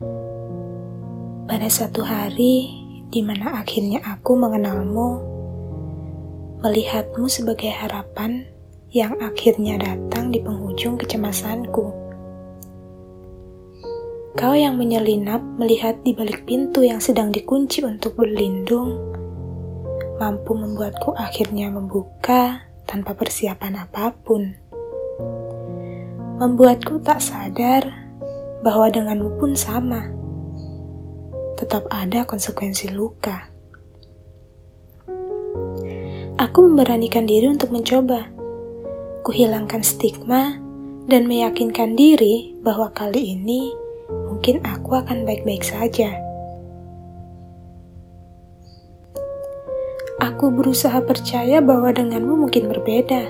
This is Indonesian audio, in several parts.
Pada satu hari di mana akhirnya aku mengenalmu, melihatmu sebagai harapan yang akhirnya datang di penghujung kecemasanku. Kau yang menyelinap melihat di balik pintu yang sedang dikunci untuk berlindung, mampu membuatku akhirnya membuka tanpa persiapan apa pun. Membuatku tak sadar bahwa denganmu pun sama tetap ada konsekuensi luka. Aku memberanikan diri untuk mencoba. Kuhilangkan stigma dan meyakinkan diri bahwa kali ini mungkin aku akan baik-baik saja. Aku berusaha percaya bahwa denganmu mungkin berbeda.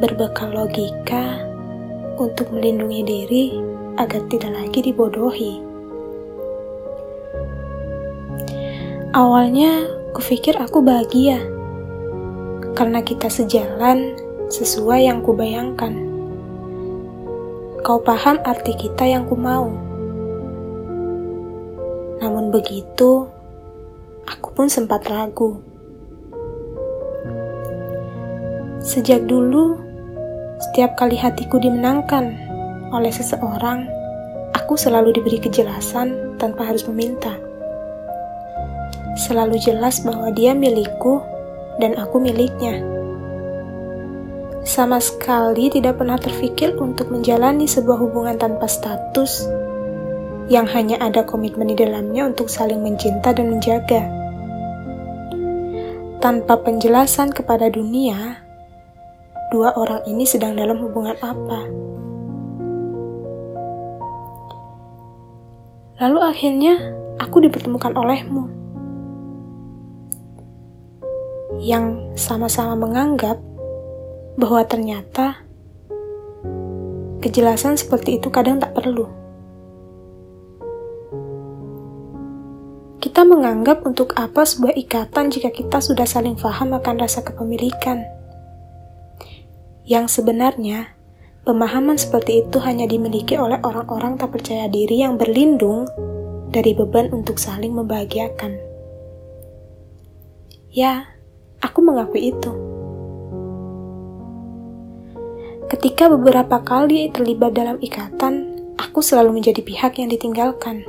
Berbekal logika untuk melindungi diri agar tidak lagi dibodohi. Awalnya, kupikir aku bahagia karena kita sejalan sesuai yang kubayangkan. Kau paham arti kita yang ku mau. Namun begitu, aku pun sempat ragu. Sejak dulu, setiap kali hatiku dimenangkan oleh seseorang, aku selalu diberi kejelasan tanpa harus meminta selalu jelas bahwa dia milikku dan aku miliknya. Sama sekali tidak pernah terfikir untuk menjalani sebuah hubungan tanpa status yang hanya ada komitmen di dalamnya untuk saling mencinta dan menjaga. Tanpa penjelasan kepada dunia, dua orang ini sedang dalam hubungan apa. Lalu akhirnya aku dipertemukan olehmu yang sama-sama menganggap bahwa ternyata kejelasan seperti itu kadang tak perlu. Kita menganggap untuk apa sebuah ikatan jika kita sudah saling paham akan rasa kepemilikan. Yang sebenarnya, pemahaman seperti itu hanya dimiliki oleh orang-orang tak percaya diri yang berlindung dari beban untuk saling membahagiakan. Ya, Aku mengakui itu. Ketika beberapa kali terlibat dalam ikatan, aku selalu menjadi pihak yang ditinggalkan.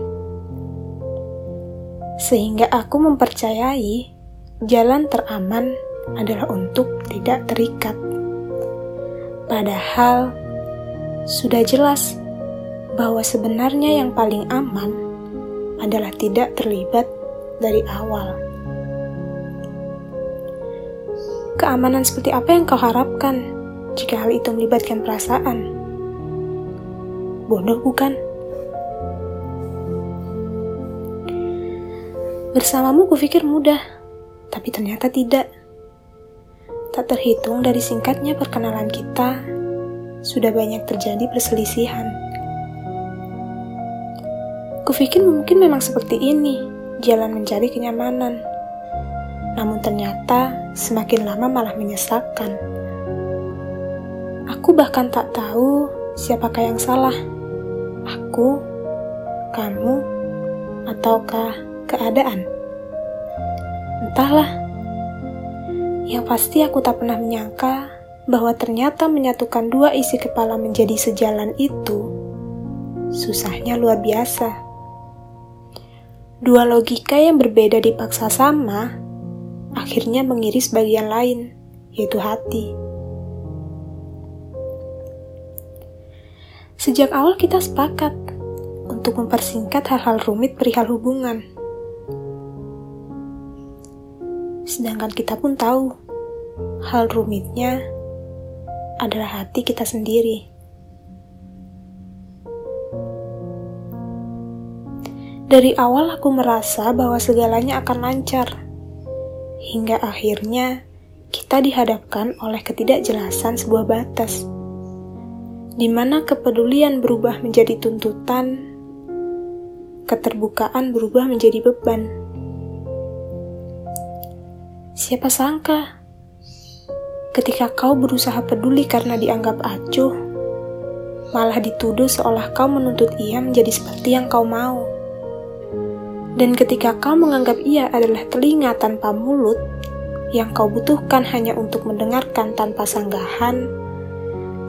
Sehingga aku mempercayai jalan teraman adalah untuk tidak terikat. Padahal sudah jelas bahwa sebenarnya yang paling aman adalah tidak terlibat dari awal. Keamanan seperti apa yang kau harapkan jika hal itu melibatkan perasaan? Bodoh bukan? Bersamamu kupikir mudah, tapi ternyata tidak. Tak terhitung dari singkatnya perkenalan kita, sudah banyak terjadi perselisihan. Kupikir mungkin memang seperti ini, jalan mencari kenyamanan. Namun ternyata semakin lama malah menyesakkan. Aku bahkan tak tahu siapakah yang salah. Aku, kamu, ataukah keadaan. Entahlah. Yang pasti aku tak pernah menyangka bahwa ternyata menyatukan dua isi kepala menjadi sejalan itu susahnya luar biasa. Dua logika yang berbeda dipaksa sama akhirnya mengiris bagian lain, yaitu hati. Sejak awal kita sepakat untuk mempersingkat hal-hal rumit perihal hubungan. Sedangkan kita pun tahu hal rumitnya adalah hati kita sendiri. Dari awal aku merasa bahwa segalanya akan lancar hingga akhirnya kita dihadapkan oleh ketidakjelasan sebuah batas, di mana kepedulian berubah menjadi tuntutan, keterbukaan berubah menjadi beban. Siapa sangka ketika kau berusaha peduli karena dianggap acuh, malah dituduh seolah kau menuntut ia menjadi seperti yang kau mau. Dan ketika kau menganggap ia adalah telinga tanpa mulut, yang kau butuhkan hanya untuk mendengarkan tanpa sanggahan,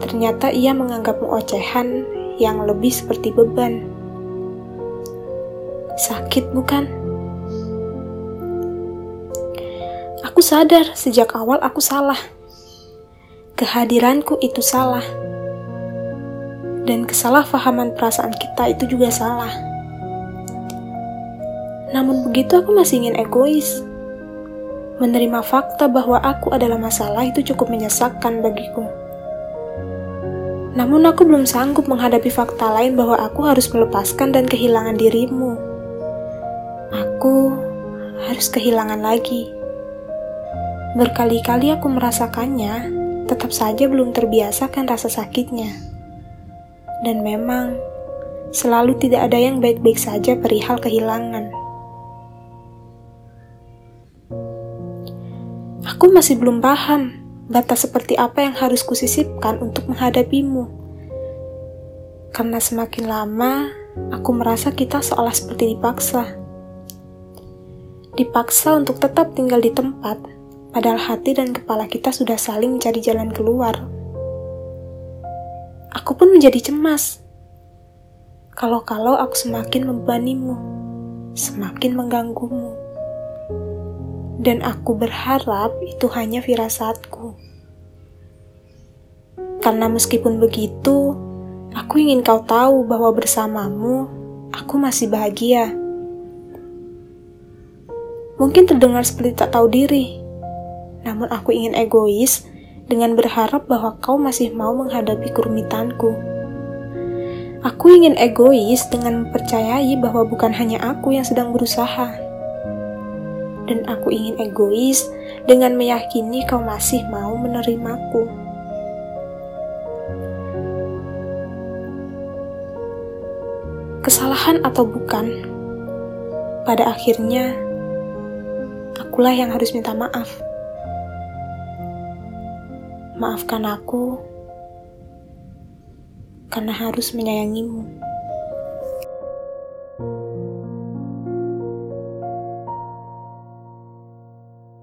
ternyata ia menganggapmu ocehan yang lebih seperti beban. Sakit bukan? Aku sadar sejak awal aku salah. Kehadiranku itu salah dan kesalahpahaman perasaan kita itu juga salah. Namun begitu aku masih ingin egois. Menerima fakta bahwa aku adalah masalah itu cukup menyesakkan bagiku. Namun aku belum sanggup menghadapi fakta lain bahwa aku harus melepaskan dan kehilangan dirimu. Aku harus kehilangan lagi. Berkali-kali aku merasakannya, tetap saja belum terbiasa kan rasa sakitnya. Dan memang, selalu tidak ada yang baik-baik saja perihal kehilangan. Aku masih belum paham batas seperti apa yang harus kusisipkan untuk menghadapimu. Karena semakin lama, aku merasa kita seolah seperti dipaksa. Dipaksa untuk tetap tinggal di tempat, padahal hati dan kepala kita sudah saling mencari jalan keluar. Aku pun menjadi cemas. Kalau-kalau aku semakin membebanimu, semakin mengganggumu. Dan aku berharap itu hanya firasatku. Karena meskipun begitu, aku ingin kau tahu bahwa bersamamu, aku masih bahagia. Mungkin terdengar seperti tak tahu diri, namun aku ingin egois dengan berharap bahwa kau masih mau menghadapi kerumitanku. Aku ingin egois dengan mempercayai bahwa bukan hanya aku yang sedang berusaha. Dan aku ingin egois dengan meyakini kau masih mau menerimaku. Kesalahan atau bukan, pada akhirnya akulah yang harus minta maaf. Maafkan aku karena harus menyayangimu.